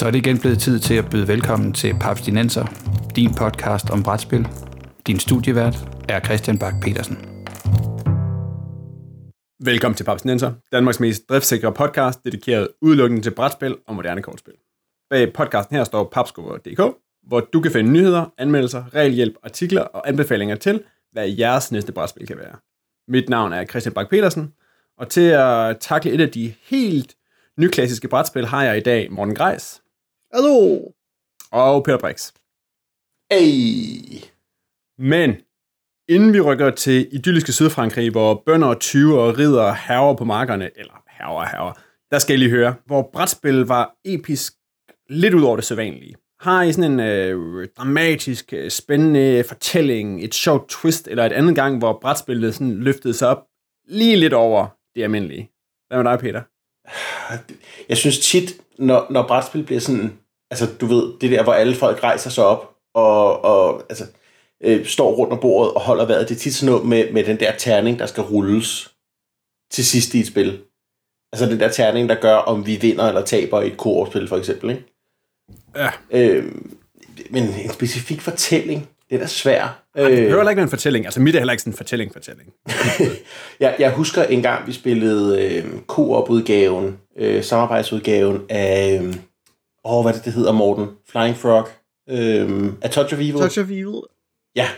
Så er det igen blevet tid til at byde velkommen til Papstinenser, din podcast om brætspil. Din studievært er Christian Bak petersen Velkommen til Papstinenser, Danmarks mest driftsikre podcast, dedikeret udelukkende til brætspil og moderne kortspil. Bag podcasten her står papskubber.dk, hvor du kan finde nyheder, anmeldelser, regelhjælp, artikler og anbefalinger til, hvad jeres næste brætspil kan være. Mit navn er Christian Bak petersen og til at takle et af de helt nyklassiske brætspil har jeg i dag Morten Greis. Hallo! Og Peter Brix. Hey! Men inden vi rykker til idylliske Sydfrankrig, hvor bønder og tyve og ridder herrer på markerne, eller herrer herrer, der skal I lige høre, hvor brætspil var episk lidt ud over det sædvanlige. Har I sådan en øh, dramatisk, øh, spændende fortælling, et sjovt twist, eller et andet gang, hvor brætspillet sådan løftede sig op lige lidt over det almindelige? Hvad med dig, Peter? Jeg synes tit, når, når brætspil bliver sådan, altså du ved, det der, hvor alle folk rejser sig op og, og altså, øh, står rundt om bordet og holder vejret, det er tit sådan noget med, med den der terning, der skal rulles til sidst i et spil. Altså den der terning, der gør, om vi vinder eller taber i et koopspil for eksempel, ikke? Ja. Øh, men en specifik fortælling, det er da svært. Ej, det behøver ikke være en fortælling. Altså mit er heller ikke sådan en fortælling-fortælling. jeg, jeg husker en gang, vi spillede øh, koop-udgaven, øh, samarbejdsudgaven af, øh, åh, hvad det, det hedder, Morten? Flying Frog. Øh, A Touch of Evil. Touch of Evil. Ja,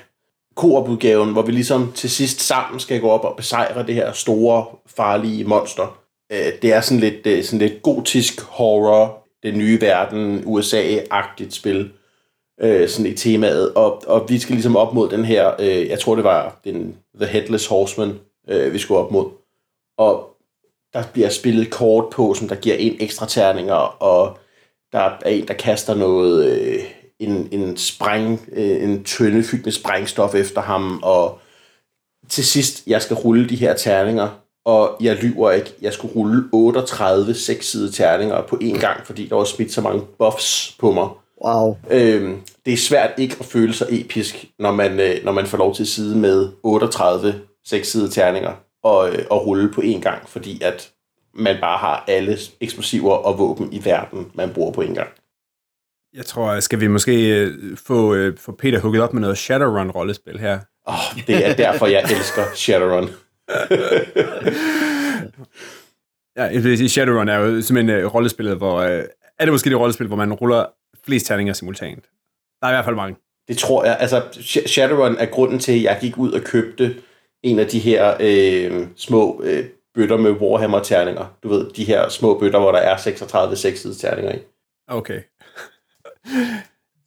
koop-udgaven, hvor vi ligesom til sidst sammen skal gå op og besejre det her store, farlige monster. Øh, det er sådan lidt, øh, sådan lidt gotisk horror, den nye verden, USA-agtigt spil øh, sådan i temaet, og, og vi skal ligesom op mod den her, øh, jeg tror det var den The Headless Horseman, øh, vi skulle op mod. Og der bliver spillet kort på, som der giver en ekstra terninger, og der er en, der kaster noget, øh, en, en, spræng, øh, en tønde fyldt med sprængstof efter ham, og til sidst, jeg skal rulle de her terninger, og jeg lyver ikke, jeg skulle rulle 38 sekssidede terninger på én gang, fordi der var smidt så mange buffs på mig. Wow. Øhm, det er svært ikke at føle sig episk, når man, øh, når man får lov til at sidde med 38 sekssidede terninger og, øh, og rulle på én gang, fordi at man bare har alle eksplosiver og våben i verden, man bruger på én gang. Jeg tror, skal vi måske øh, få, øh, få Peter hugget op med noget Shadowrun-rollespil her? Oh, det er derfor, jeg elsker Shadowrun. ja, jeg vil sige, Shadowrun er jo simpelthen uh, rollespillet, hvor... Uh, er det måske det rollespil, hvor man ruller flest terninger simultant? Der er i hvert fald mange. Det tror jeg. Altså, Shadowrun er grunden til, at jeg gik ud og købte en af de her øh, små øh, bøtter med Warhammer-terninger. Du ved, de her små bøtter, hvor der er 36 6 terninger i. Okay.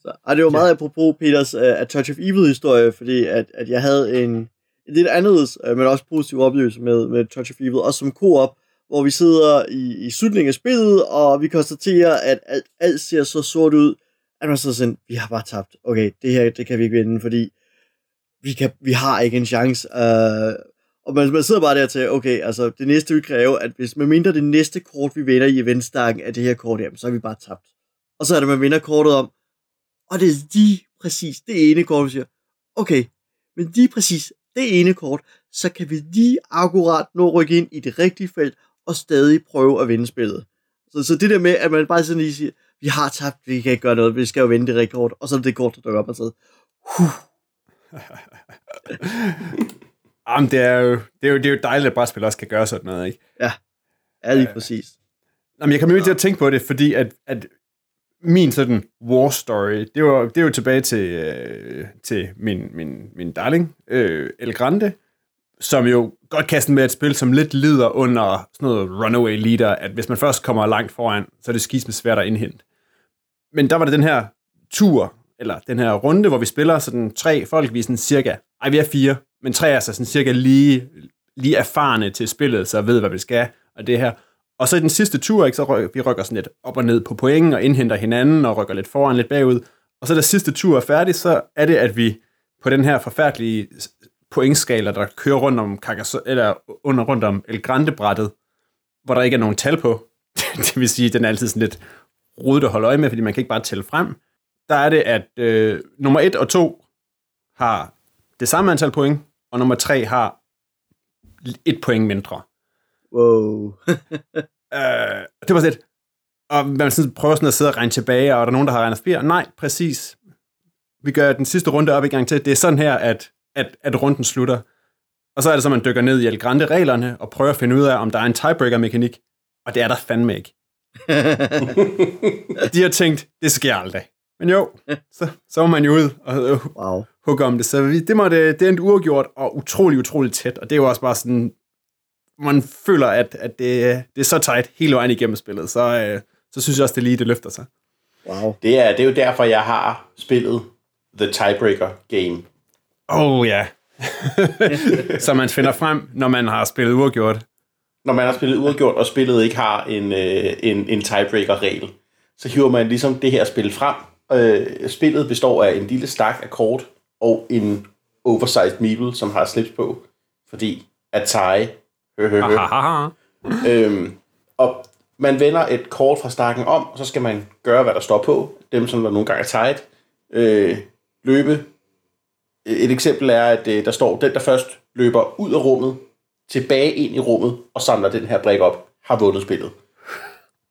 Så, og det var meget ja. apropos Peters uh, A Touch of Evil-historie, fordi at, at jeg havde en, en lidt anderledes, uh, men også positiv oplevelse med, med Touch of Evil, også som co-op, hvor vi sidder i, i slutningen af spillet, og vi konstaterer, at alt, alt ser så sort ud, at man så sådan, vi har bare tabt. Okay, det her, det kan vi ikke vinde, fordi vi, kan, vi har ikke en chance. Uh, og man, man sidder bare der til, okay, altså det næste vil kræver, at hvis man mindre det næste kort, vi vinder i eventstakken af det her kort, jamen, så er vi bare tabt. Og så er det, man vinder kortet om, og det er lige præcis det ene kort, vi siger, okay, men lige præcis det ene kort, så kan vi lige akkurat nå at rykke ind i det rigtige felt, og stadig prøve at vinde spillet. Så, så det der med, at man bare sådan lige siger, vi har tabt, vi kan ikke gøre noget, vi skal jo vinde det rigtige kort, og så er det kort, der dukker op og så huh. Jamen, det er, jo, det, er jo, det er jo dejligt, at brætspil også kan gøre sådan noget, ikke? Ja, ja lige præcis. Jamen, jeg kommer ja. til at tænke på det, fordi at, at min sådan war story, det var, det var tilbage til, øh, til min, min, min darling, øh, El Grande, som jo godt kan med et spil, som lidt lider under sådan noget runaway leader, at hvis man først kommer langt foran, så er det skis med svært at indhente. Men der var det den her tur, eller den her runde, hvor vi spiller sådan tre folk, vi sådan cirka, ej vi er fire, men tre er så sådan cirka lige, lige erfarne til spillet, så ved, hvad vi skal, og det her. Og så i den sidste tur, ikke, så rykker, vi rykker sådan lidt op og ned på pointen, og indhenter hinanden, og rykker lidt foran, lidt bagud. Og så da sidste tur er færdig, så er det, at vi på den her forfærdelige pointskala, der kører rundt om, eller under rundt om El Grande-brættet, hvor der ikke er nogen tal på. det vil sige, at den er altid sådan lidt rodet at holde øje med, fordi man kan ikke bare tælle frem. Der er det, at øh, nummer 1 og 2 har det samme antal point, og nummer 3 har et point mindre. Wow. øh, det var sådan og man sådan prøver sådan at sidde og regne tilbage, og er der nogen, der har regnet forbi? Nej, præcis. Vi gør den sidste runde op i gang til. Det er sådan her, at, at, at runden slutter. Og så er det så, man dykker ned i El Grande-reglerne og prøver at finde ud af, om der er en tiebreaker-mekanik. Og det er der fandme ikke. De har tænkt, det sker aldrig. Men jo, så, så var man jo ud og Wow. Hugge om det. Så vi, det, måtte, det endte uafgjort og utrolig, utrolig tæt. Og det er jo også bare sådan, man føler, at, at det, det er så tight hele vejen igennem spillet. Så, øh, så synes jeg også, det lige det løfter sig. Wow. Det er, det er jo derfor, jeg har spillet The Tiebreaker Game. Oh ja. så man finder frem, når man har spillet uafgjort. Når man har spillet uafgjort, og spillet ikke har en, øh, en, en tiebreaker-regel, så hiver man ligesom det her spil frem. Øh, spillet består af en lille stak af kort og en oversized meeple, som har slips på, fordi at. Hø, hø. Øhm, og man vender et kort fra stakken om, og så skal man gøre, hvad der står på. Dem, som der nogle gange er tight. Øh, løbe. Et eksempel er, at øh, der står, den der først løber ud af rummet, tilbage ind i rummet, og samler den her brik op, har vundet spillet.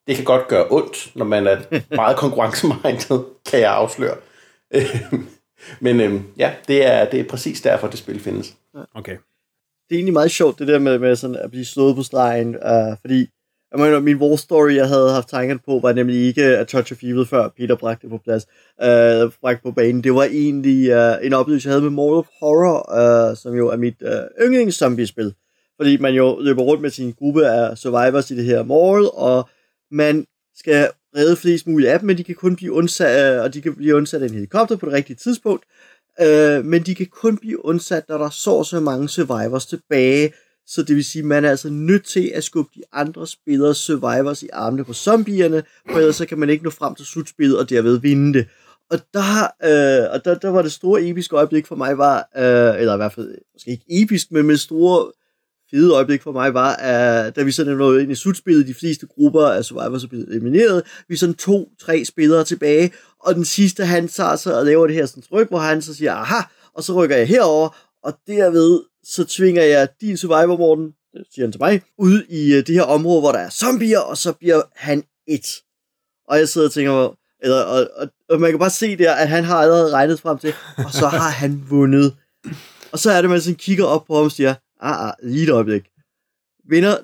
Det kan godt gøre ondt, når man er meget konkurrencemindet, kan jeg afsløre. Øhm, Men øhm, ja, det er, det er præcis derfor, det spil findes. Okay. det er egentlig meget sjovt, det der med, med sådan at blive slået på stregen, uh, fordi jeg mener, min war story, jeg havde haft tankerne på, var nemlig ikke A Touch of Evil, før Peter bragte det på plads, uh, bragte på banen. Det var egentlig uh, en oplevelse, jeg havde med Mortal of Horror, uh, som jo er mit uh, yndlings-zombie-spil. Fordi man jo løber rundt med sin gruppe af survivors i det her Mortal, og man skal redde flest muligt af dem, men de kan kun blive undsat, øh, og de kan blive undsat af en helikopter på det rigtige tidspunkt. Øh, men de kan kun blive undsat, når der så så mange survivors tilbage. Så det vil sige, at man er altså nødt til at skubbe de andre spillere survivors i armene på zombierne, for ellers så kan man ikke nå frem til slutspillet og derved vinde det. Og der, øh, og der, der var det store episke øjeblik for mig var, øh, eller i hvert fald måske ikke episk, men med store fede øjeblik for mig var, at da vi sådan nåede ind i slutspillet, de fleste grupper af Survivors er blevet elimineret, vi er sådan to-tre spillere tilbage, og den sidste, han tager sig og laver det her sådan tryk, hvor han så siger, aha, og så rykker jeg herover, og derved så tvinger jeg din survivor, Morten, siger han til mig, ud i øh, det her område, hvor der er zombier, og så bliver han et. Og jeg sidder og tænker, eller, og, og, og man kan bare se der, at han har allerede regnet frem til, og så har han vundet. Og så er det, man sådan kigger op på ham og siger, ah, ah, lige et øjeblik. Vinder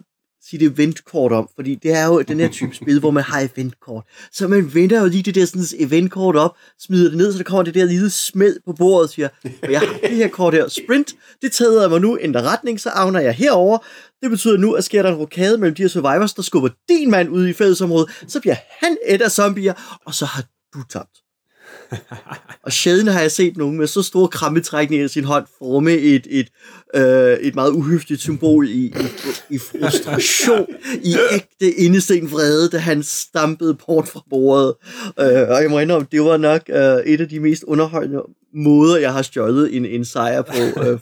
sit eventkort om, fordi det er jo den her type spil, hvor man har eventkort. Så man vender jo lige det der sådan eventkort op, smider det ned, så der kommer det der lille smæld på bordet og siger, og jeg har det her kort her, sprint, det tager jeg mig nu, ændrer retning, så avner jeg herover. Det betyder nu, at sker der en rokade mellem de her survivors, der skubber din mand ud i fællesområdet, så bliver han et af zombier, og så har du tabt. Og sjældent har jeg set nogen med så store krampetrækninger i sin hånd forme et, et, øh, et meget uhøfligt symbol i, i, i frustration, i ægte indesten vrede, da han stampede bort fra bordet. Øh, og jeg må indrømme, det var nok øh, et af de mest underholdende måder, jeg har stjålet en, en sejr på øh,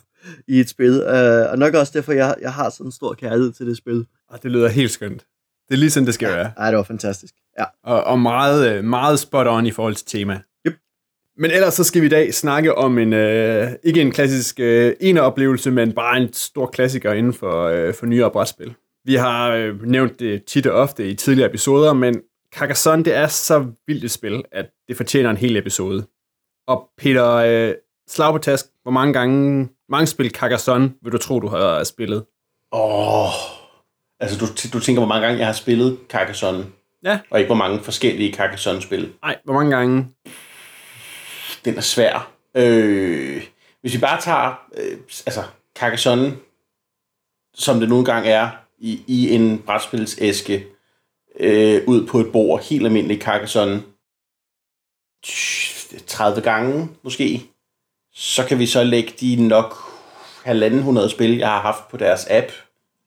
i et spil. Øh, og nok også derfor, jeg, jeg har sådan en stor kærlighed til det spil. Og det lyder helt skønt. Det er lige sådan, det skal være. Ej, det var fantastisk. Ja. Og, og meget, øh, meget spot on i forhold til tema. Men ellers så skal vi i dag snakke om en, øh, ikke en klassisk øh, eneoplevelse, men bare en stor klassiker inden for, øh, for nyere brætspil. Vi har øh, nævnt det tit og ofte i tidligere episoder, men Carcassonne, det er så vildt et spil, at det fortjener en hel episode. Og Peter, øh, slag på task, hvor mange gange, mange spil Carcassonne vil du tro, du har spillet? Åh, oh, altså du, du tænker, hvor mange gange jeg har spillet Carcassonne, Ja. og ikke hvor mange forskellige Carcassonne-spil. Nej, hvor mange gange? Den er svær. Øh, hvis vi bare tager øh, altså Carcassonne, som det nogle gange er, i, i en brætspilsæske, øh, ud på et bord, helt almindelig Carcassonne, 30 gange måske, så kan vi så lægge de nok halvanden hundrede spil, jeg har haft på deres app,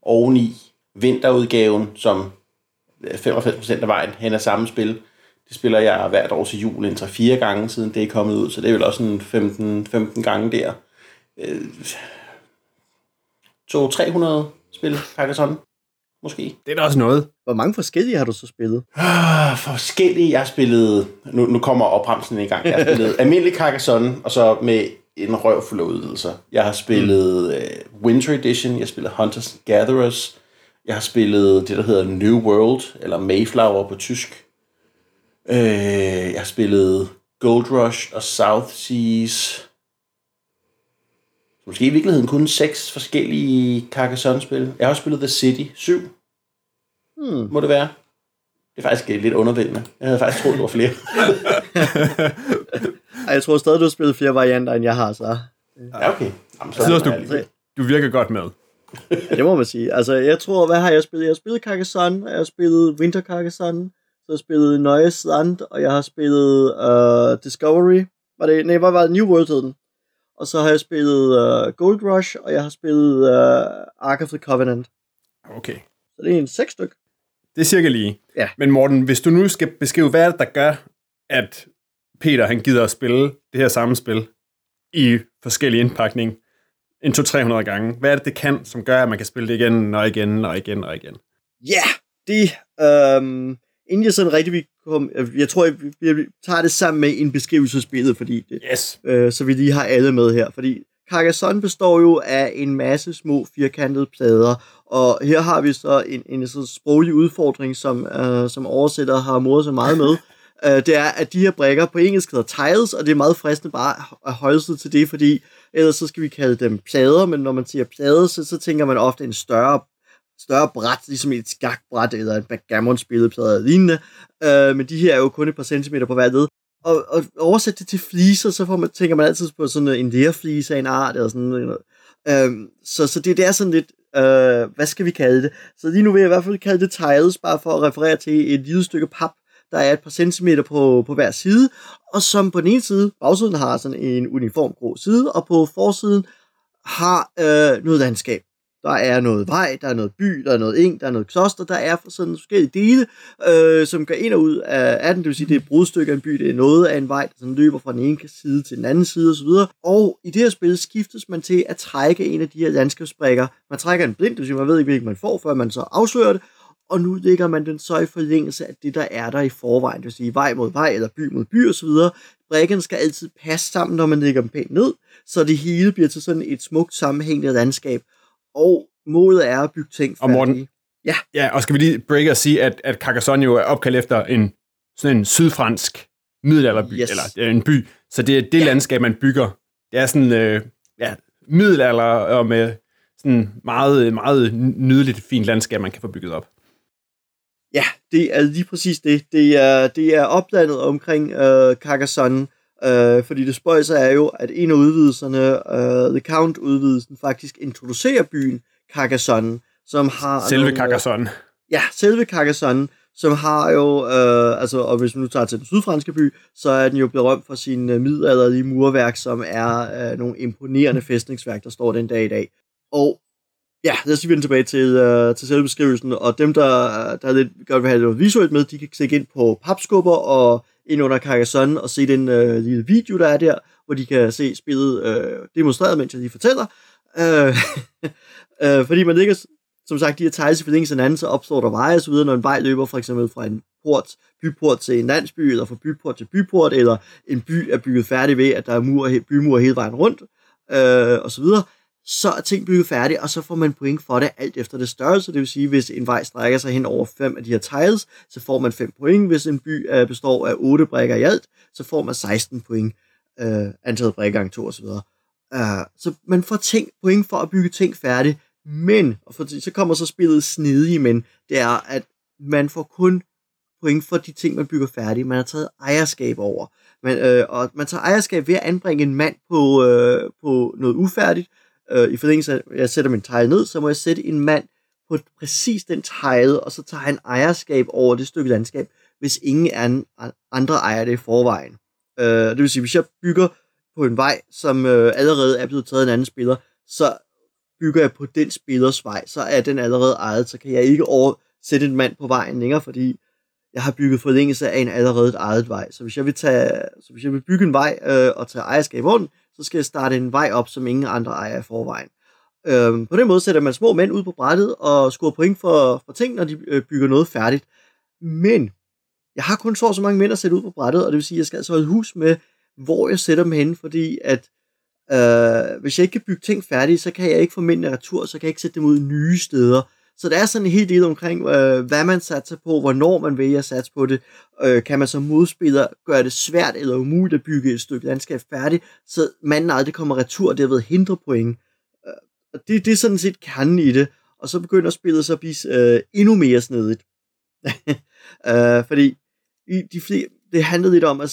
oveni vinterudgaven, som øh, 95% af vejen hen er samme spil. Det spiller jeg hvert år til jul en 3-4 gange, siden det er kommet ud, så det er vel også en 15, 15 gange der. Øh, 200-300 spil, Carcassonne, måske. Det er da også noget. Hvor mange forskellige har du så spillet? Ah, forskellige. Jeg har spillet... Nu, nu kommer opremsen i gang. Jeg har spillet almindelig Carcassonne, og så med en røv fuld af udvidelser. Jeg har spillet uh, Winter Edition, jeg har spillet Hunters and Gatherers, jeg har spillet det, der hedder New World, eller Mayflower på tysk. Øh, jeg har spillet Gold Rush og South Seas. Måske i virkeligheden kun seks forskellige Carcassonne-spil. Jeg har også spillet The City 7. Hmm. Må det være. Det er faktisk lidt undervældende. Jeg havde faktisk troet, det var flere. Ej, jeg tror stadig, du har spillet flere varianter, end jeg har, så. ja, okay. Jamen, så Jeg synes er du, du virker godt med. Ja, det må man sige. Altså, jeg tror, hvad har jeg spillet? Jeg har spillet Carcassonne, jeg har spillet Winter Carcassonne, så har jeg spillet Neues Land, og jeg har spillet uh, Discovery. Var det, nej, hvad var det? New World hed den. Og så har jeg spillet uh, Gold Rush, og jeg har spillet uh, Ark of the Covenant. Okay. Så det er en seks styk. Det er cirka lige. Ja. Men Morten, hvis du nu skal beskrive, hvad er det, der gør, at Peter han gider at spille det her samme spil i forskellig indpakning en 200-300 gange. Hvad er det, det kan, som gør, at man kan spille det igen og igen og igen og igen? Ja, yeah, det... Øhm, inden jeg sådan rigtig vil komme... Jeg tror, jeg, jeg, tager det sammen med en beskrivelse af spillet, fordi det, Yes. øh, så vi lige har alle med her. Fordi Carcassonne består jo af en masse små firkantede plader, og her har vi så en, en sådan sproglig udfordring, som, øh, som oversætter har modet sig meget med. Øh, det er, at de her brækker på engelsk hedder tiles, og det er meget fristende bare at holde sig til det, fordi ellers så skal vi kalde dem plader, men når man siger plader, så, så tænker man ofte en større større bræt, ligesom et skakbræt eller et backgammon-spilleplade eller lignende. Øh, men de her er jo kun et par centimeter på hver led. Og, og oversætte det til fliser, så får man, tænker man altid på sådan en lerflise af en art, eller sådan noget. Øhm, så, så det, det er sådan lidt, øh, hvad skal vi kalde det? Så lige nu vil jeg i hvert fald kalde det tiles, bare for at referere til et lille stykke pap, der er et par centimeter på, på hver side, og som på den ene side, bagsiden har sådan en uniform grå side, og på forsiden har øh, noget landskab. Der er noget vej, der er noget by, der er noget eng, der er noget kloster, der er for sådan forskellige dele, øh, som går ind og ud af, af den. Det vil sige, det er et brudstykke af en by, det er noget af en vej, der sådan løber fra den ene side til den anden side osv. Og i det her spil skiftes man til at trække en af de her landskabsbrikker. Man trækker en blind, det vil sige, man ved ikke, hvilken man får, før man så afslører det. Og nu lægger man den så i forlængelse af det, der er der i forvejen. Det vil sige vej mod vej, eller by mod by osv. Brikken skal altid passe sammen, når man lægger dem pænt ned, så det hele bliver til sådan et smukt sammenhængende landskab. Og målet er at bygge ting Og Morten, færdige. Ja, og skal vi lige break og sige, at, at Carcassonne jo er opkaldt efter en, sådan en sydfransk middelalderby, Yes. eller en by. Så det er det ja. landskab, man bygger. Det er sådan, øh, ja, middelalder og med sådan meget, meget nydeligt fint landskab, man kan få bygget op. Ja, det er lige præcis det. Det er, det er oplandet omkring øh, Carcassonne, øh, fordi det spøjser er jo, at en af udvidelserne, øh, The Count-udvidelsen, faktisk introducerer byen Carcassonne, som har... Selve nogle, øh, Carcassonne. Ja, selve Carcassonne, som har jo, øh, altså, og hvis vi nu tager til den sydfranske by, så er den jo berømt for sin øh, middelalderlige murværk, som er øh, nogle imponerende fæstningsværk, der står den dag i dag. Og ja, lad os lige vende tilbage til, øh, til selvbeskrivelsen, og dem, der, der lidt godt vil have noget visuelt med, de kan klikke ind på papskubber og ind under Carcassonne og se den øh, lille video, der er der, hvor de kan se spillet øh, demonstreret, mens jeg lige fortæller. Øh, øh, fordi man ligger, som sagt, de her tiles i forlængelse hinanden, så opstår der veje og så videre, når en vej løber for eksempel fra en port, byport til en landsby, eller fra byport til byport, eller en by er bygget færdig ved, at der er mur, bymur hele vejen rundt, øh, og så er ting bygget færdigt, og så får man point for det alt efter det størrelse. Det vil sige, hvis en vej strækker sig hen over fem af de her tiles, så får man 5 point. Hvis en by øh, består af 8 brækker i alt, så får man 16 point. Øh, antallet brækker gang 2 osv. Uh, øh, så man får ting, point for at bygge ting færdigt, men, og for, så kommer så spillet snedige, men det er, at man får kun point for de ting, man bygger færdigt. Man har taget ejerskab over. Man, øh, og man tager ejerskab ved at anbringe en mand på, øh, på noget ufærdigt. Øh, I forlængelse af, at jeg sætter min tegl ned, så må jeg sætte en mand på præcis den tegl, og så tager han ejerskab over det stykke landskab, hvis ingen andre ejer det i forvejen. Øh, det vil sige, hvis jeg bygger på en vej, som øh, allerede er blevet taget af en anden spiller, så bygger jeg på den spillers vej, så er den allerede ejet, så kan jeg ikke over sætte en mand på vejen længere, fordi jeg har bygget forlængelse af en allerede ejet vej. Så hvis jeg vil, tage, så hvis jeg vil bygge en vej øh, og tage ejerskab over den, så skal jeg starte en vej op, som ingen andre ejer i forvejen. Øhm, på den måde sætter man små mænd ud på brættet og scorer point for, for ting, når de øh, bygger noget færdigt. Men jeg har kun så så mange mænd at sætte ud på brættet, og det vil sige, at jeg skal altså holde hus med, hvor jeg sætter dem hen, fordi at øh, hvis jeg ikke kan bygge ting færdige, så kan jeg ikke få mændene retur, så kan jeg ikke sætte dem ud nye steder. Så der er sådan en hel del omkring, øh, hvad man satser på, hvornår man vælger at satse på det. Øh, kan man som modspiller gøre det svært eller umuligt at bygge et stykke landskab færdigt, så manden aldrig kommer retur og derved hindre point. Øh, og det, det er sådan set kernen i det. Og så begynder spillet så at blive øh, endnu mere snedigt. øh, fordi i de flere, det handlede lidt om at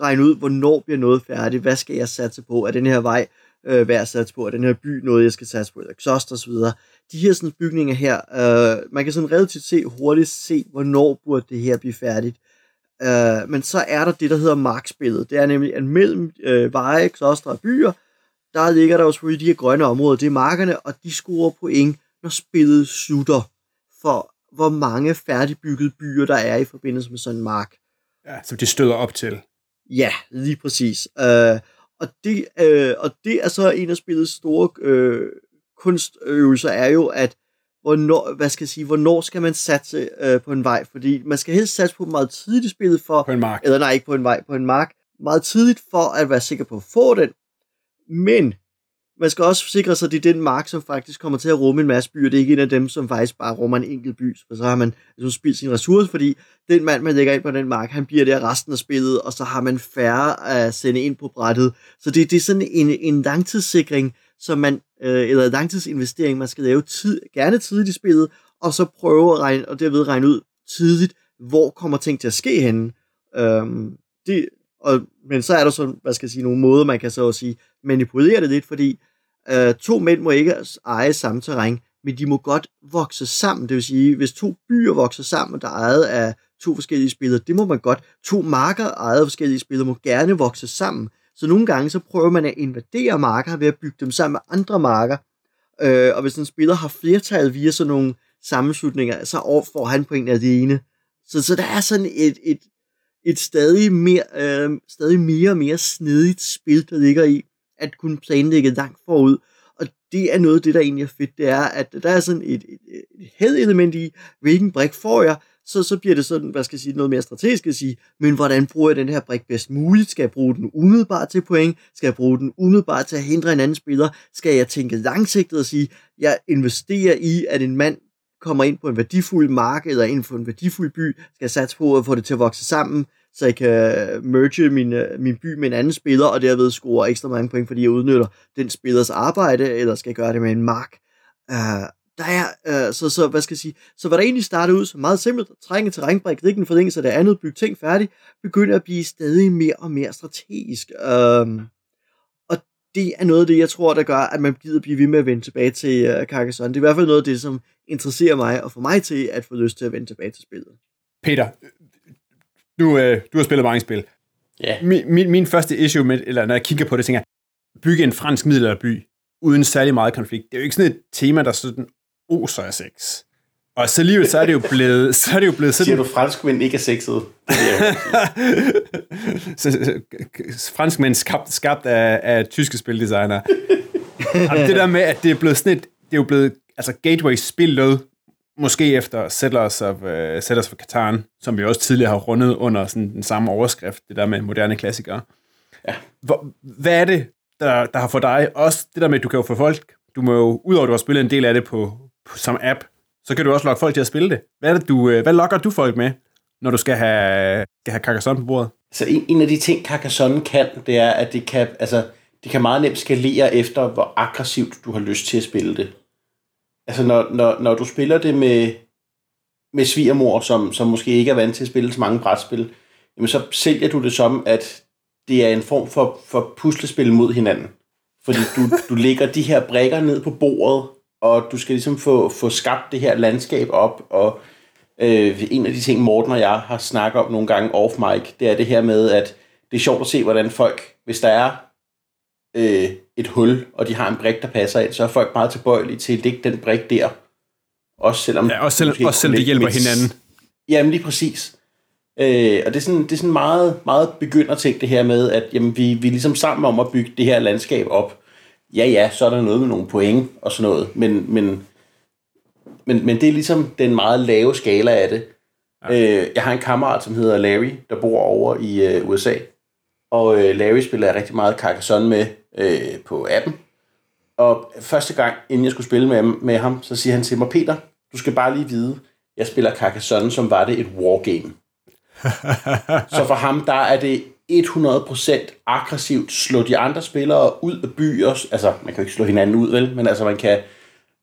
regne ud, hvornår bliver noget færdigt, hvad skal jeg satse på, er den her vej øh, værd at satse på, er den her by noget, jeg skal satse på, eller exhaust osv. De her sådan, bygninger her, øh, man kan sådan relativt se, hurtigt se, hvornår burde det her blive færdigt. Øh, men så er der det, der hedder markspillet. Det er nemlig, at mellem øh, veje, exhauster og byer, der ligger der jo selvfølgelig de her grønne områder, det er markerne, og de scorer point, når spillet slutter, for hvor mange færdigbyggede byer, der er i forbindelse med sådan en mark. Ja, som de støder op til. Ja, lige præcis. Uh, og, det, uh, og det er så en af spillets store uh, kunstøvelser, er jo, at hvornår, hvad skal jeg sige, hvornår skal man satse uh, på en vej, fordi man skal helst satse på meget tidligt i spillet for, på en mark. eller nej, ikke på en vej, på en mark, meget tidligt for at være sikker på at få den, men man skal også sikre sig, at det er den mark, som faktisk kommer til at rumme en masse byer. Det er ikke en af dem, som faktisk bare rummer en enkelt by. For så har man altså, spildt sin ressource, fordi den mand, man lægger ind på den mark, han bliver der resten af spillet, og så har man færre at sende ind på brættet. Så det, det er sådan en, en langtidssikring, som man, øh, eller en langtidsinvestering, man skal lave tid, gerne tidligt i spillet, og så prøve at regne, og derved regne ud tidligt, hvor kommer ting til at ske henne. Øhm, det, og, men så er der så, hvad skal jeg sige, nogle måder, man kan så at sige, manipulere det lidt, fordi Øh, to mænd må ikke eje samme terræn, men de må godt vokse sammen. Det vil sige, hvis to byer vokser sammen, der er ejet af to forskellige spillere, det må man godt. To marker ejet af forskellige spillere må gerne vokse sammen. Så nogle gange så prøver man at invadere marker ved at bygge dem sammen med andre marker. Øh, og hvis en spiller har flertal via sådan nogle sammenslutninger, så får han point af det ene. Så, så der er sådan et, et, et stadig, mere, øh, stadig mere og mere snedigt spil, der ligger i, at kunne planlægge langt forud. Og det er noget af det, der egentlig er fedt, det er, at der er sådan et, et, et hedelement i, hvilken brik får jeg, så, så bliver det sådan, hvad skal jeg sige, noget mere strategisk at sige, men hvordan bruger jeg den her brik bedst muligt? Skal jeg bruge den umiddelbart til point? Skal jeg bruge den umiddelbart til at hindre en anden spiller? Skal jeg tænke langsigtet og sige, jeg investerer i, at en mand kommer ind på en værdifuld mark eller ind på en værdifuld by, skal jeg satse på at få det til at vokse sammen, så jeg kan merge min, øh, min by med en anden spiller, og derved score ekstra mange point, fordi jeg udnytter den spillers arbejde, eller skal jeg gøre det med en mark. Uh, der er, uh, så, så, hvad skal jeg sige, så hvad der egentlig startede ud som meget simpelt, trænge til regnbrik, ikke en forlængelse af det andet, bygge ting færdigt, begynder at blive stadig mere og mere strategisk. Uh, og det er noget af det, jeg tror, der gør, at man gider blive ved med at vende tilbage til uh, Carcassonne. Det er i hvert fald noget af det, som interesserer mig, og får mig til at få lyst til at vende tilbage til spillet. Peter, du, øh, du har spillet mange spil. Ja. Min, min, min første issue, med, eller når jeg kigger på det, tænker jeg, bygge en fransk middelalderby uden særlig meget konflikt. Det er jo ikke sådan et tema, der sådan oser af sex. Og så alligevel, så er det jo blevet, så er det jo blevet sådan... Siger du, franskmænd ikke er sexede? franskmænd skabt, skabt af, af tyske spildesignere. det der med, at det er blevet sådan et, det er jo blevet, altså gateway-spillet måske efter Settlers of, uh, Settlers of Catan, som vi også tidligere har rundet under sådan den samme overskrift, det der med moderne klassikere. Ja. Hvor, hvad er det, der, der har for dig, også det der med, at du kan jo få folk, du må jo, udover at du har spillet en del af det på, på som app, så kan du også lokke folk til at spille det. Hvad, er det, du, øh, hvad lokker du folk med, når du skal have, skal have Carcassonne på bordet? Så en, en af de ting, Carcassonne kan, det er, at det kan, altså, det kan meget nemt skalere efter, hvor aggressivt du har lyst til at spille det altså når, når, når du spiller det med, med svigermor, som, som måske ikke er vant til at spille så mange brætspil, jamen så sælger du det som, at det er en form for, for puslespil mod hinanden. Fordi du, du lægger de her brækker ned på bordet, og du skal ligesom få, få skabt det her landskab op, og øh, en af de ting, Morten og jeg har snakket om nogle gange off-mic, det er det her med, at det er sjovt at se, hvordan folk, hvis der er øh, et hul, og de har en brik, der passer ind, så er folk meget tilbøjelige til at lægge den brik der. Også selvom, ja, også, selv, også selv det hjælper mit... hinanden. Jamen lige præcis. Øh, og det er sådan, det er sådan meget, meget begynder ting det her med, at jamen, vi, vi er ligesom sammen om at bygge det her landskab op. Ja, ja, så er der noget med nogle point og sådan noget, men, men, men, men det er ligesom den meget lave skala af det. Ja. Øh, jeg har en kammerat, som hedder Larry, der bor over i øh, USA, og øh, Larry spiller rigtig meget Carcassonne med øh, på appen. Og første gang, inden jeg skulle spille med, med ham, så siger han til mig, Peter, Du skal bare lige vide, jeg spiller Carcassonne, som var det et wargame. så for ham, der er det 100% aggressivt slå de andre spillere ud af byer. Altså, man kan jo ikke slå hinanden ud, vel? Men altså, man kan,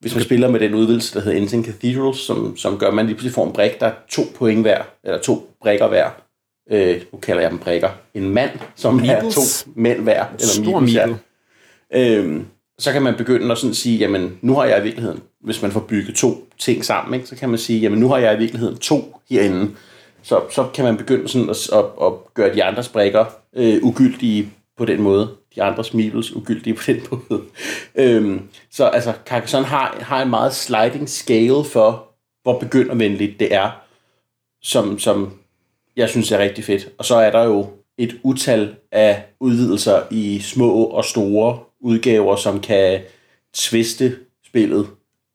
hvis man spiller med den udvidelse, der hedder Ancient Cathedrals, som, som gør, at man lige pludselig får en brik, der er to point hver, eller to brikker hver. Øh, nu kalder jeg dem brikker. En mand, som Meebles. er to mænd hver. Eller Stor Meeple. Øhm, så kan man begynde at sådan sige, jamen nu har jeg i virkeligheden, hvis man får bygget to ting sammen, ikke, så kan man sige, jamen nu har jeg i virkeligheden to herinde. Så, så kan man begynde sådan at, at, at gøre de andres brækker øh, ugyldige på den måde. De andres meeples ugyldige på den måde. øhm, så altså, Carcassonne har, har en meget sliding scale for, hvor begyndervenligt det er, som, som jeg synes er rigtig fedt. Og så er der jo et utal af udvidelser i små og store udgaver, som kan tviste spillet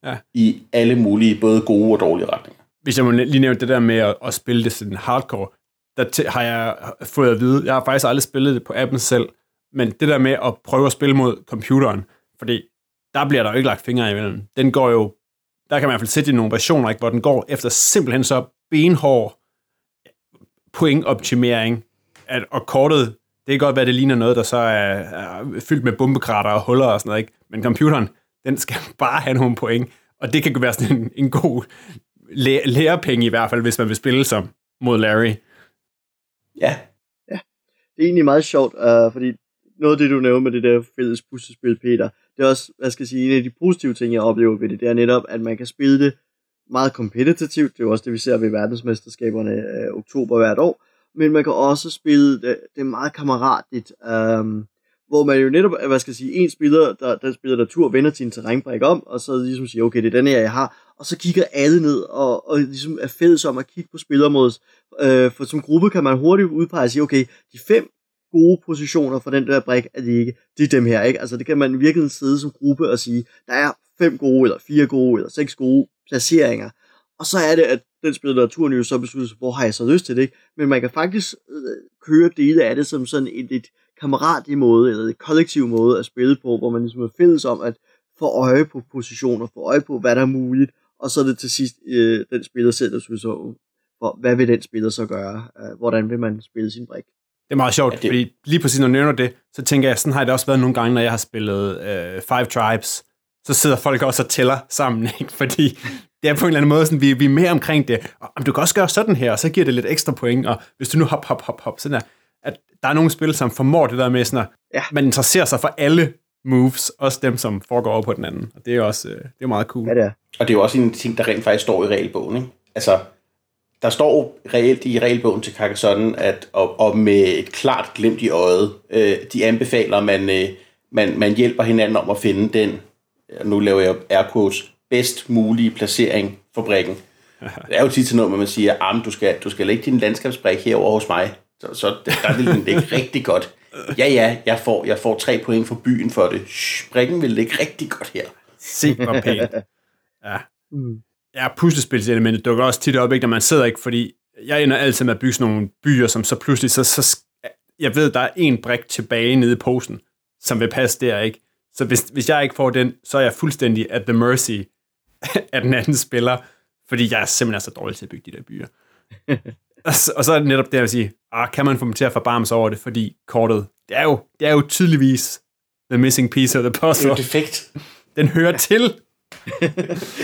Ja. i alle mulige, både gode og dårlige retninger. hvis jeg må lige nævne det der med at, at spille det sådan hardcore, der t- har jeg fået at vide, jeg har faktisk aldrig spillet det på appen selv, men det der med at prøve at spille mod computeren, fordi der bliver der jo ikke lagt fingre imellem. Den går jo, der kan man i hvert fald sætte i nogle versioner, ikke, hvor den går efter simpelthen så benhård pointoptimering, at, og kortet, det kan godt være, det ligner noget, der så er, er fyldt med bombekrater og huller og sådan noget, ikke? men computeren, den skal bare have nogle point, og det kan være sådan en, en god læ- lærepenge i hvert fald, hvis man vil spille som mod Larry. Ja, det er egentlig meget sjovt, uh, fordi noget af det, du nævner med det der fælles puslespil, Peter, det er også, hvad skal jeg sige, en af de positive ting, jeg oplever ved det, det er netop, at man kan spille det meget kompetitivt. Det er jo også det, vi ser ved verdensmesterskaberne i uh, oktober hvert år. Men man kan også spille det, det er meget kammeratligt, um, hvor man jo netop, hvad skal jeg sige, en spiller, der, der spiller der tur, vender sin terrænbræk om, og så ligesom siger, okay, det er den her, jeg har, og så kigger alle ned, og, og ligesom er fælles om at kigge på spillermådet. Øh, for som gruppe kan man hurtigt udpege og sige, okay, de fem gode positioner for den der brik er det ikke, det er dem her, ikke? Altså det kan man virkelig sidde som gruppe og sige, der er fem gode, eller fire gode, eller seks gode placeringer. Og så er det, at den spiller der turen jo så beslutter sig, hvor har jeg så lyst til det, ikke? Men man kan faktisk øh, køre dele af det som sådan et, et kammeratlig måde, eller et kollektiv måde at spille på, hvor man ligesom er fælles om at få øje på positioner, få øje på, hvad der er muligt, og så er det til sidst øh, den spiller selv, der synes så, hvor, hvad vil den spiller så gøre? Øh, hvordan vil man spille sin brik? Det er meget sjovt, ja, det- fordi lige præcis når du nævner det, så tænker jeg, sådan har det også været nogle gange, når jeg har spillet øh, Five Tribes, så sidder folk også og tæller sammen, ikke? fordi det er på en eller anden måde, sådan, vi, vi er mere omkring det. Og, om du kan også gøre sådan her, og så giver det lidt ekstra point, og hvis du nu hop, hop, hop, hop, sådan der, at der er nogle spil, som formår det der med sådan, at Ja. man interesserer sig for alle moves, også dem, som foregår over på den anden. Og det er også øh, det er meget cool. Ja, det er. Og det er jo også en af de ting, der rent faktisk står i regelbogen. Ikke? Altså, der står reelt i regelbogen til Carcassonne, at, og, og med et klart glimt i øjet, øh, de anbefaler, at man, øh, man, man hjælper hinanden om at finde den, nu laver jeg air quotes, bedst mulige placering for brækken. Det er jo tit til noget, hvor man siger, at du skal, du skal lægge din landskabsbrik herover hos mig, så, så der vil den ligge rigtig godt. Ja, ja, jeg får, jeg får tre point for byen for det. Shh, brækken vil ligge rigtig godt her. Se, hvor pænt. Ja. Mm. Ja, puslespilselementet dukker også tit op, ikke, når man sidder ikke, fordi jeg ender altid med at bygge sådan nogle byer, som så pludselig, så, så jeg ved, der er en brik tilbage nede i posen, som vil passe der, ikke? Så hvis, hvis jeg ikke får den, så er jeg fuldstændig at the mercy af den anden spiller, fordi jeg er simpelthen så dårlig til at bygge de der byer. og, så, og så er det netop det, vil sige, ah, kan man få dem til at forbarme sig over det, fordi kortet, det er jo, det er jo tydeligvis the missing piece of the Det er puzzle. defekt. Den hører til.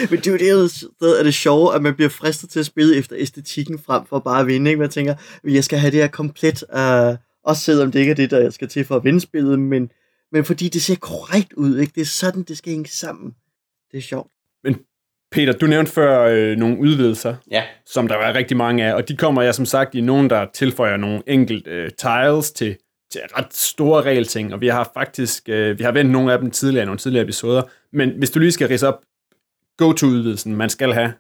Men det er jo det, der er det sjove, at man bliver fristet til at spille efter æstetikken frem for bare at vinde. Ikke? Man tænker, jeg skal have det her komplet, uh, også selvom det ikke er det, der jeg skal til for at vinde spillet, men, men fordi det ser korrekt ud. Ikke? Det er sådan, det skal hænge sammen. Det er sjovt. Peter, du nævnte før øh, nogle udvidelser, Ja, som der er rigtig mange af, og de kommer jeg som sagt i nogen, der tilføjer nogle enkelt øh, tiles til, til ret store regelting, og vi har faktisk, øh, vi har vendt nogle af dem tidligere i nogle tidligere episoder, men hvis du lige skal rise op go-to-udvidelsen, man skal have,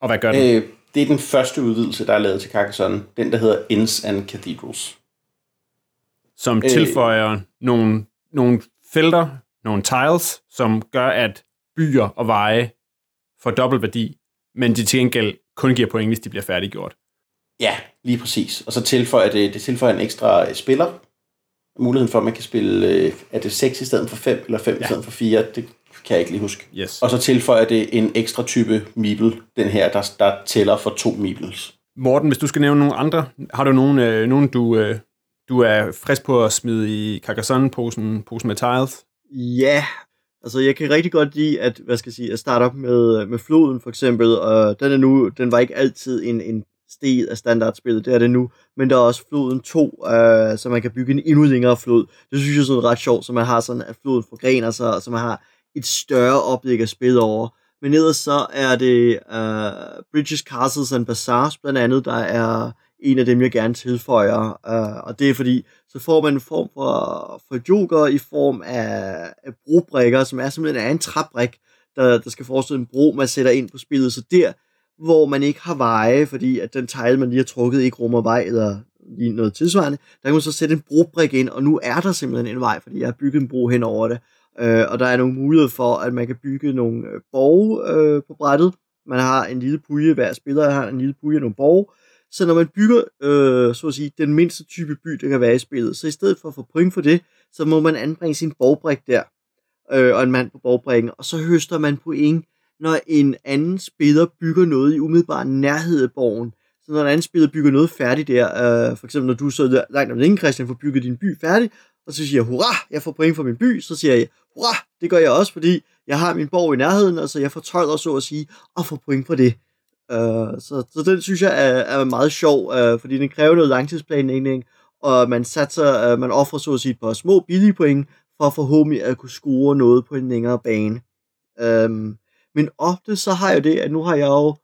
og hvad gør den? øh, det er den første udvidelse, der er lavet til Carcassonne. Den, der hedder Inns and Cathedrals. som øh, tilføjer nogle, nogle felter, nogle tiles, som gør, at byer og veje får dobbelt værdi, men de til gengæld kun giver point, hvis de bliver færdiggjort. Ja, lige præcis. Og så tilføjer det, det tilføjer en ekstra øh, spiller. Muligheden for, at man kan spille, øh, er det 6 i stedet for 5, eller 5 ja. i stedet for 4. Det kan jeg ikke lige huske. Yes. Og så tilføjer det en ekstra type meeple, den her, der, der tæller for to meeples. Morten, hvis du skal nævne nogle andre, har du nogen, øh, nogen du, øh, du er frisk på at smide i Carcassonne-posen posen med tiles? Ja, altså jeg kan rigtig godt lide, at, hvad skal jeg sige, at starte op med, med floden for eksempel, og den er nu, den var ikke altid en, en sted af standardspillet, det er det nu, men der er også floden 2, øh, så man kan bygge en endnu længere flod. Det synes jeg er sådan ret sjovt, så man har sådan, at floden forgrener sig, og så man har et større oplæg at spille over. Men ellers så er det øh, Bridges, Castles and Bazaars blandt andet, der er en af dem, jeg gerne tilføjer. Øh, og det er fordi, så får man en form for, for joker i form af, af brobrikker, som er simpelthen er en træbrik, der, der skal forestille en bro, man sætter ind på spillet. Så der, hvor man ikke har veje, fordi at den tegl, man lige har trukket, ikke rummer vej eller lige noget tilsvarende, der kan man så sætte en brobrik ind, og nu er der simpelthen en vej, fordi jeg har bygget en bro hen over det. Øh, og der er nogle muligheder for, at man kan bygge nogle øh, borge øh, på brættet. Man har en lille pulje, hver spiller har en lille pulje og nogle borge. Så når man bygger, øh, så at sige, den mindste type by, der kan være i spillet, så i stedet for at få point for det, så må man anbringe sin borgbrik der, øh, og en mand på borgbrikken, og så høster man point, når en anden spiller bygger noget i umiddelbar nærhed af borgen. Så når en anden spiller bygger noget færdigt der, øh, for eksempel når du så langt om længe, Christian, får bygget din by færdig, og så siger jeg, hurra, jeg får point for min by, så siger jeg, hurra, det gør jeg også, fordi jeg har min borg i nærheden, og så jeg får 12 år, så at sige, og får point for det. Øh, så, så den synes jeg er, er meget sjov, øh, fordi den kræver noget langtidsplanlægning, og man satser, øh, man offrer så at sige et par små billige point, for forhåbentlig at kunne score noget på en længere bane. Um, men ofte så har jeg det, at nu har jeg jo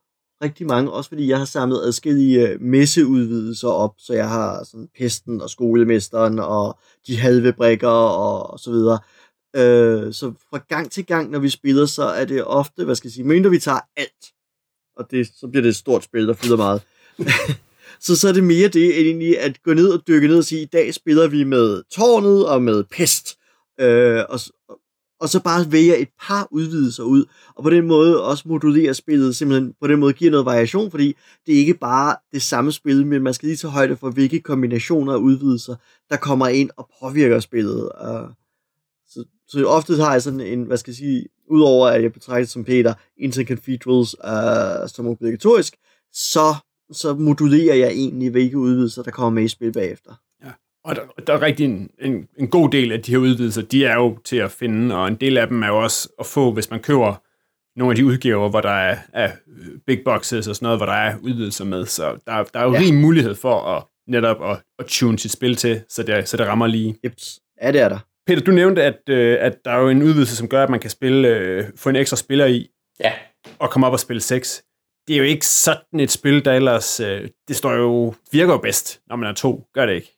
rigtig mange, også fordi jeg har samlet adskillige øh, messeudvidelser op, så jeg har sådan pesten og skolemesteren og de halve brikker og, og så videre. Øh, så fra gang til gang, når vi spiller, så er det ofte, hvad skal jeg sige, mindre vi tager alt, og det, så bliver det et stort spil, der fylder meget. så så er det mere det, end egentlig at gå ned og dykke ned og sige, i dag spiller vi med tårnet og med pest, øh, og, og så bare vælge et par udvidelser ud, og på den måde også modulere spillet, simpelthen på den måde giver noget variation, fordi det er ikke bare det samme spil, men man skal lige tage højde for, hvilke kombinationer af udvidelser, der kommer ind og påvirker spillet. Øh, så, så ofte har jeg sådan en, hvad skal jeg sige, udover at jeg betragter som Peter, Inter Cathedrals uh, som obligatorisk, så, så modulerer jeg egentlig, hvilke udvidelser, der kommer med i spil bagefter. Og der, der er rigtig en, en, en god del af de her udvidelser, de er jo til at finde, og en del af dem er jo også at få, hvis man køber nogle af de udgaver, hvor der er, er big boxes og sådan noget, hvor der er udvidelser med. Så der, der er jo ja. rig mulighed for at netop at, at tune sit spil til, så det, så det rammer lige. Jeps. Ja, det er der. Peter, du nævnte, at, øh, at der er jo en udvidelse, som gør, at man kan spille, øh, få en ekstra spiller i, Ja. og komme op og spille 6. Det er jo ikke sådan et spil, der ellers... Øh, det står jo, virker jo bedst, når man er to. Gør det ikke?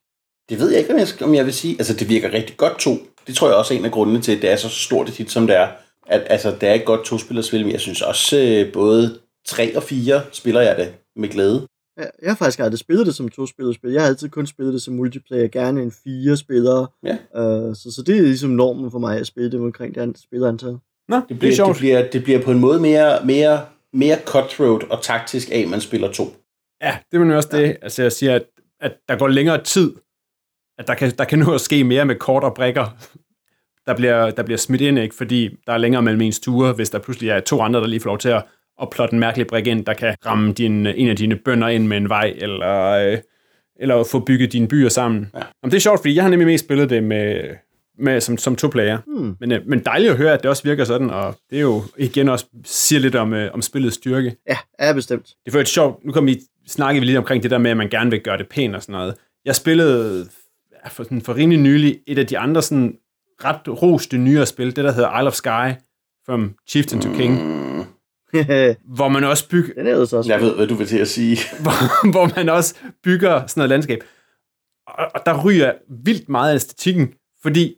Det ved jeg ikke, om jeg, skal, om jeg vil sige. Altså, det virker rigtig godt to. Det tror jeg også er en af grundene til, at det er så stort et hit, som det er. At, altså, det er et godt to-spillerspil, men jeg synes også, øh, både 3 og 4 spiller jeg det med glæde. Jeg, jeg har faktisk aldrig spillet det som to spil. Jeg har altid kun spillet det som multiplayer, gerne en fire spillere. Ja. Uh, så, så det er ligesom normen for mig at spille det omkring det andet spillerantal. Nå, Det bliver, det, bliver, det bliver på en måde mere, mere, mere cutthroat og taktisk af, at man spiller to. Ja, det er jo også det. Altså, jeg siger, at, at der går længere tid. At der kan, der kan nu at ske mere med kort og brækker, der bliver, der bliver smidt ind, ikke? fordi der er længere mellem ens ture, hvis der pludselig er to andre, der lige får lov til at, at plotte en mærkelig brik ind, der kan ramme din, en af dine bønder ind med en vej, eller, øh, eller få bygget dine byer sammen. Ja. Jamen, det er sjovt, fordi jeg har nemlig mest spillet det med, med, som, som to player. Hmm. Men, øh, men dejligt at høre, at det også virker sådan, og det er jo igen også siger lidt om, øh, om spillets styrke. Ja, er bestemt. Det var et sjovt, nu kom vi, snakkede vi lidt omkring det der med, at man gerne vil gøre det pænt og sådan noget. Jeg spillede for, sådan, for rimelig nylig et af de andre sådan, ret roste nyere spil, det der hedder Isle of Sky, From Chieftain to King, Mm, hvor man også bygger, Den er også. jeg ved, hvad du vil til at sige. hvor, hvor man også bygger sådan noget landskab. Og, og der ryger vildt meget af æstetikken, fordi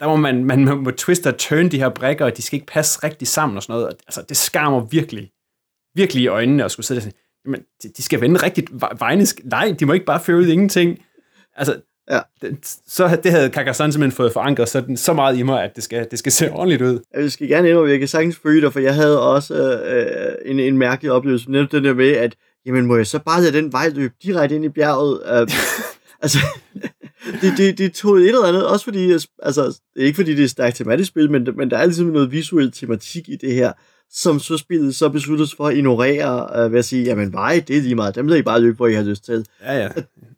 der må man, man må, må twist og turn de her brækker, og de skal ikke passe rigtig sammen og sådan noget. Altså, det skammer virkelig, virkelig i øjnene at skulle sidde og sige, jamen, de, de skal vende rigtigt vej- vejene. sk- Nej, de må ikke bare føre ud ingenting. Altså, Ja. det, så det havde Carcassonne simpelthen fået forankret så, så meget i mig, at det skal, det skal se ordentligt ud. Jeg skal gerne indrømme, at jeg kan sagtens følge dig, for jeg havde også øh, en, en mærkelig oplevelse. Netop den der med, at jamen, må jeg så bare lade den vej løbe direkte ind i bjerget? Øh, altså, det, det, det tog et eller andet, også fordi, altså, det er ikke fordi det er stærkt tematisk spil, men, men der er ligesom noget visuel tematik i det her, som så spillet så besluttede sig for at ignorere, uh, ved at sige, jamen vej, det er lige meget, dem lader I bare løbe, hvor I har lyst til. Ja, ja.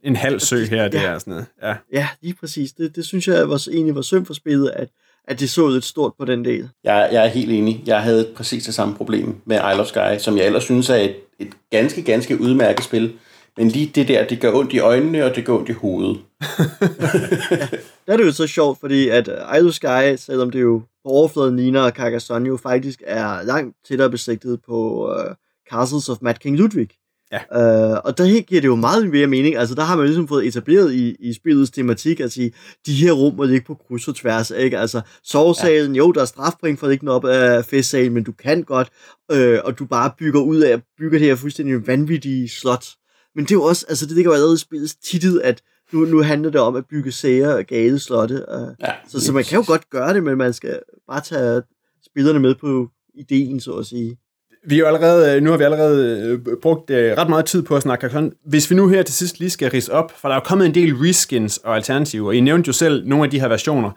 En halv sø her, det ja. er sådan noget. Ja, ja lige præcis. Det, det synes jeg var, egentlig var synd for spillet, at, at det så lidt stort på den del. Jeg, jeg er helt enig. Jeg havde præcis det samme problem med Isle of Sky, som jeg ellers synes er et, et ganske, ganske udmærket spil. Men lige det der, det gør ondt i øjnene, og det gør ondt i hovedet. ja, der er det jo så sjovt, fordi at Isle of Sky, selvom det jo på overfladen ligner Carcassonne, jo faktisk er langt tættere besigtet på uh, Castles of Mad King Ludwig. Ja. Uh, og der giver det jo meget mere mening. Altså, der har man ligesom fået etableret i, i spillets tematik at sige, de her rum må ligge på kryds og tværs, ikke? Altså, sovesalen, ja. jo, der er strafpoint for at ligge op af festsalen, men du kan godt, øh, og du bare bygger ud af, bygger det her fuldstændig vanvittige slot. Men det er jo også, altså, det ligger jo allerede i spillets titel, at nu, nu handler det om at bygge sager og gale slotte. Uh, ja, så, så man kan jo godt gøre det, men man skal bare tage spillerne med på ideen, så at sige vi er allerede, nu har vi allerede øh, brugt øh, ret meget tid på at snakke sådan. Hvis vi nu her til sidst lige skal rise op, for der er jo kommet en del reskins og alternativer, og I nævnte jo selv nogle af de her versioner.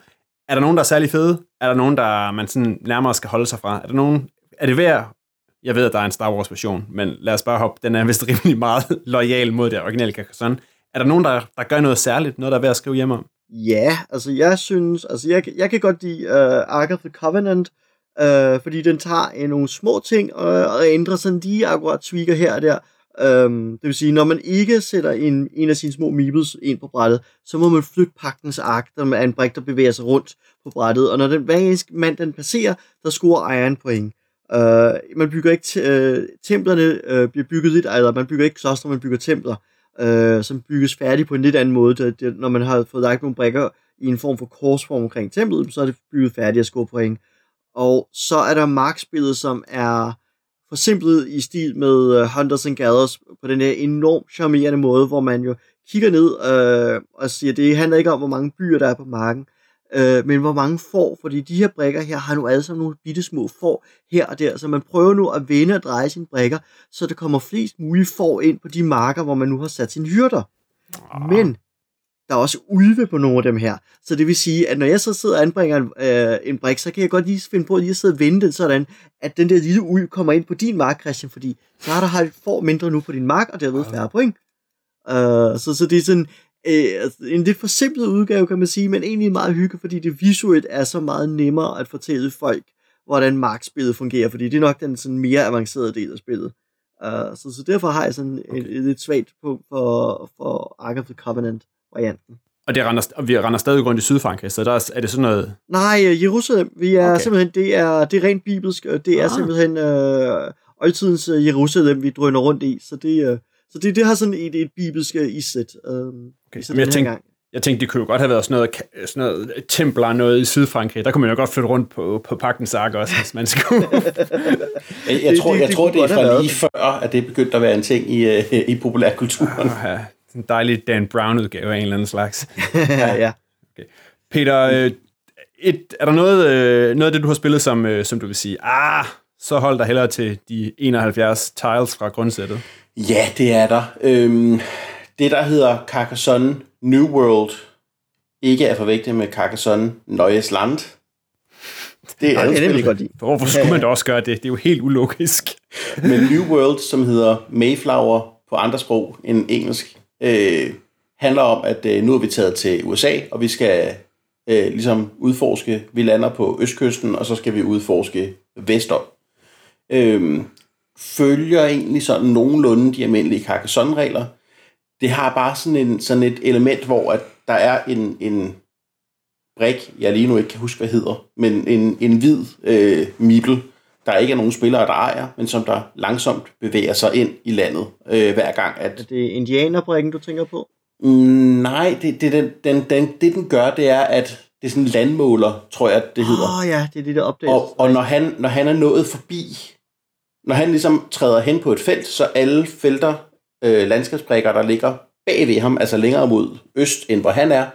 Er der nogen, der er særlig fede? Er der nogen, der man sådan nærmere skal holde sig fra? Er, der nogen, er det værd? Jeg ved, at der er en Star Wars version, men lad os bare hoppe. Den er vist rimelig meget lojal mod det originale Carcassonne. Er der nogen, der, der gør noget særligt? Noget, der er værd at skrive hjem om? Ja, altså jeg synes, altså jeg, jeg kan godt lide uh, Ark of the Covenant, uh, fordi den tager uh, nogle små ting og, og ændrer sådan lige akkurat tweaker her og der. Øhm, det vil sige, når man ikke sætter en, en af sine små meebles ind på brættet, så må man flytte pagtens ark, der er en brik, der bevæger sig rundt på brættet. Og når den hver mand den passerer, der scorer ejeren point. Øh, man bygger ikke, t- øh, templerne uh, bliver bygget lidt, eller man bygger ikke kloster, man bygger templer, uh, som bygges færdigt på en lidt anden måde. Det, det, når man har fået lagt nogle brikker i en form for korsform omkring templet, så er det bygget færdigt at score point. Og så er der markspillet, som er forsimplet i stil med uh, Hunters and Gatherers på den her enormt charmerende måde, hvor man jo kigger ned uh, og siger, det handler ikke om, hvor mange byer der er på marken, uh, men hvor mange får, fordi de her brækker her har nu alle sammen nogle bitte små får her og der, så man prøver nu at vende og dreje sine brækker, så der kommer flest mulige får ind på de marker, hvor man nu har sat sine hyrder. Ah. Men der er også ulve på nogle af dem her. Så det vil sige, at når jeg så sidder og anbringer en, øh, en brik, så kan jeg godt lige finde på at lige sidde og vende den sådan, at den der lille ulv kommer ind på din mark, Christian, fordi så har der har får mindre nu på din mark, og derved færre point. Uh, så, så det er sådan uh, en lidt forsimplet udgave, kan man sige, men egentlig meget hygge, fordi det visuelt er så meget nemmere at fortælle folk, hvordan markspillet fungerer, fordi det er nok den sådan mere avancerede del af spillet. Uh, så, så derfor har jeg sådan okay. et, et lidt svagt punkt for, for Ark of the Covenant varianten. Og, det render, og vi render stadig rundt i Sydfrankrig, så der er, er det sådan noget... Nej, øh, Jerusalem, vi er okay. simpelthen, det er, det er rent bibelsk, og det er ah. simpelthen øh, oldtidens øh, Jerusalem, vi drøner rundt i, så det, øh, så det, det har sådan et, et bibelsk øh, isæt. Øh, okay. Isæt jeg, tænkte, gang. jeg tænkte, det kunne jo godt have været sådan noget, sådan noget templer, noget i Sydfrankrig. Der kunne man jo godt flytte rundt på, på Pagtens Ark også, hvis man skulle. jeg, jeg, tror, det, det, jeg tror, det er fra lige før, at det begyndte at være en ting i, i populærkulturen. Ah, ja en dejlig Dan Brown-udgave af en eller anden slags. ja, ja. Okay. Peter, øh, et, er der noget, øh, noget af det, du har spillet, som, øh, som du vil sige, ah, så hold dig hellere til de 71 tiles fra grundsættet? Ja, det er der. Øhm, det, der hedder Carcassonne New World, ikke er forvægtet med Carcassonne Neues Land. Det er det nemlig godt Hvorfor skulle man da også gøre det? Det er jo helt ulogisk. Men New World, som hedder Mayflower på andre sprog end engelsk, øh, handler om, at øh, nu er vi taget til USA, og vi skal øh, ligesom udforske, vi lander på østkysten, og så skal vi udforske vestop. Øh, følger egentlig sådan nogenlunde de almindelige Carcassonne-regler. Det har bare sådan, en, sådan et element, hvor at der er en, en brik, jeg lige nu ikke kan huske, hvad hedder, men en, en hvid øh, mibel, der ikke er nogen spillere, der ejer, men som der langsomt bevæger sig ind i landet øh, hver gang. At... Er det indianerbrikken, du tænker på? Mm, nej, det, det, den, den, den, det den gør, det er, at det er sådan en landmåler, tror jeg, det hedder. Åh oh, ja, det er det, der opdages. Og, og når, han, når han er nået forbi, når han ligesom træder hen på et felt, så alle felter, øh, landskabsbrikker, der ligger bag ved ham, altså længere mod øst, end hvor han er,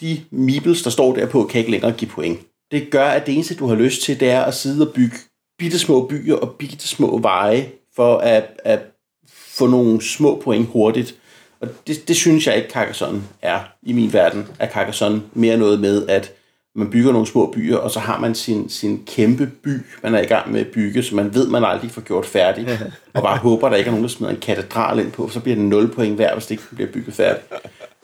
de meeples, der står derpå, kan ikke længere give point. Det gør, at det eneste, du har lyst til, det er at sidde og bygge bitte små byer og bitte små veje for at, at få nogle små point hurtigt. Og det, det synes jeg ikke, Carcassonne er i min verden. Er Carcassonne mere noget med, at man bygger nogle små byer, og så har man sin, sin kæmpe by, man er i gang med at bygge, så man ved, man aldrig får gjort færdig, og bare håber, der ikke er nogen, der smider en katedral ind på, så bliver det 0 point hver, hvis det ikke bliver bygget færdigt.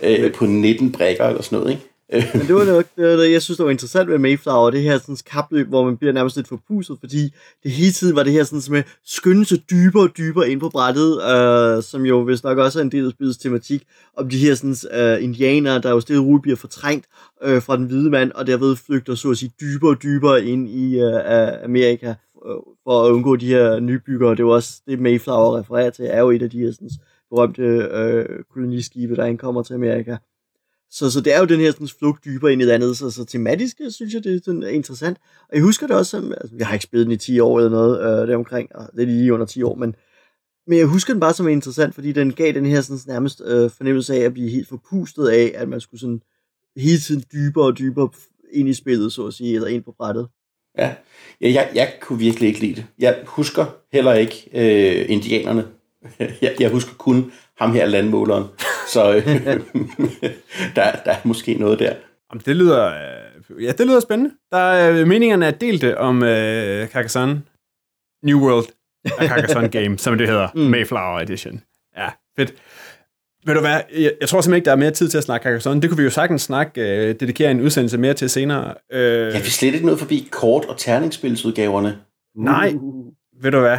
Øh, på 19 brækker eller sådan noget, ikke? Men det var nok det, jeg synes, det var interessant ved Mayflower, det her sådan, kapløb, hvor man bliver nærmest lidt forpuset, fordi det hele tiden var det her sådan, med skynde sig dybere og dybere ind på brættet, øh, som jo vist nok også er en del af spillets tematik, om de her sådan, øh, indianere, der jo stille roligt bliver fortrængt øh, fra den hvide mand, og derved flygter så at sige dybere og dybere ind i øh, Amerika, øh, for at undgå de her nybyggere. Det var også det, Mayflower refererer til, er jo et af de her sådan, berømte øh, koloniskibe, der ankommer til Amerika. Så, så det er jo den her sådan, flugt dybere ind i det andet, så, så tematisk øh, synes jeg, det er sådan, interessant. Og jeg husker det også, som, altså, jeg har ikke spillet den i 10 år eller noget øh, deromkring, og det er lige under 10 år, men, men jeg husker den bare som interessant, fordi den gav den her sådan, nærmest øh, fornemmelse af at blive helt forpustet af, at man skulle sådan hele tiden dybere og dybere ind i spillet, så at sige, eller ind på brættet. Ja, ja jeg, jeg kunne virkelig ikke lide det. Jeg husker heller ikke øh, indianerne. jeg, jeg husker kun ham her landmåleren. Så øh, der, der er måske noget der. Det lyder, øh, ja, det lyder spændende. Der er, meningerne er delte om øh, Carcassonne New World af Carcassonne Game, som det hedder, mm. Mayflower Edition. Ja, fedt. Ved du hvad, jeg, jeg tror simpelthen ikke, der er mere tid til at snakke Carcassonne. Det kunne vi jo sagtens snakke, øh, dedikere en udsendelse mere til senere. Øh, ja, vi slet ikke noget forbi kort- og terningsspilsudgaverne. Nej, uh. ved du hvad,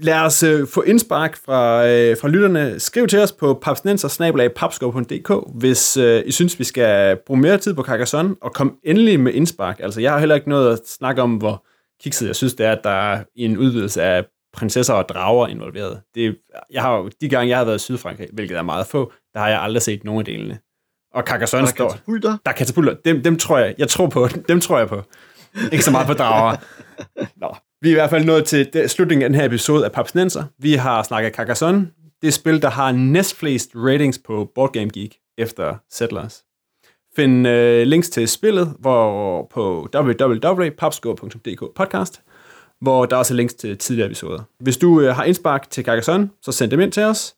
lad os øh, få indspark fra, øh, fra lytterne. Skriv til os på papsnenser.dk, hvis øh, I synes, vi skal bruge mere tid på Carcassonne, og kom endelig med indspark. Altså, jeg har heller ikke noget at snakke om, hvor kikset jeg synes, det er, at der er en udvidelse af prinsesser og drager involveret. Det, jeg har jo, de gange, jeg har været i Sydfrankrig, hvilket er meget få, der har jeg aldrig set nogen af delene. Og Carcassonne der står... Katapulter? Der er katapulter. Dem, dem tror jeg, jeg tror på. Dem tror jeg på. Ikke så meget på drager. Nå, vi er i hvert fald nået til slutningen af den her episode af Papsnenser. Vi har snakket Carcassonne, det spil, der har næstflest ratings på Board Game Geek efter Settlers. Find øh, links til spillet hvor på www.papscore.dk podcast, hvor der også er links til tidligere episoder. Hvis du øh, har indspark til Carcassonne, så send dem ind til os.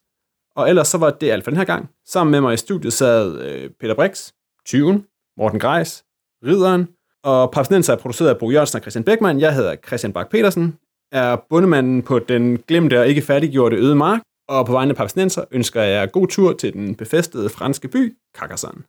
Og ellers så var det alt for den her gang. Sammen med mig i studiet sad øh, Peter Brix, Tyven, Morten Greis, Ridderen, og Papsnenser er produceret af Bo Jørgensen og Christian Beckmann. Jeg hedder Christian Bak petersen er bundemanden på den glemte og ikke færdiggjorte øde mark, og på vegne af Papsnenser ønsker jeg god tur til den befæstede franske by Carcassonne.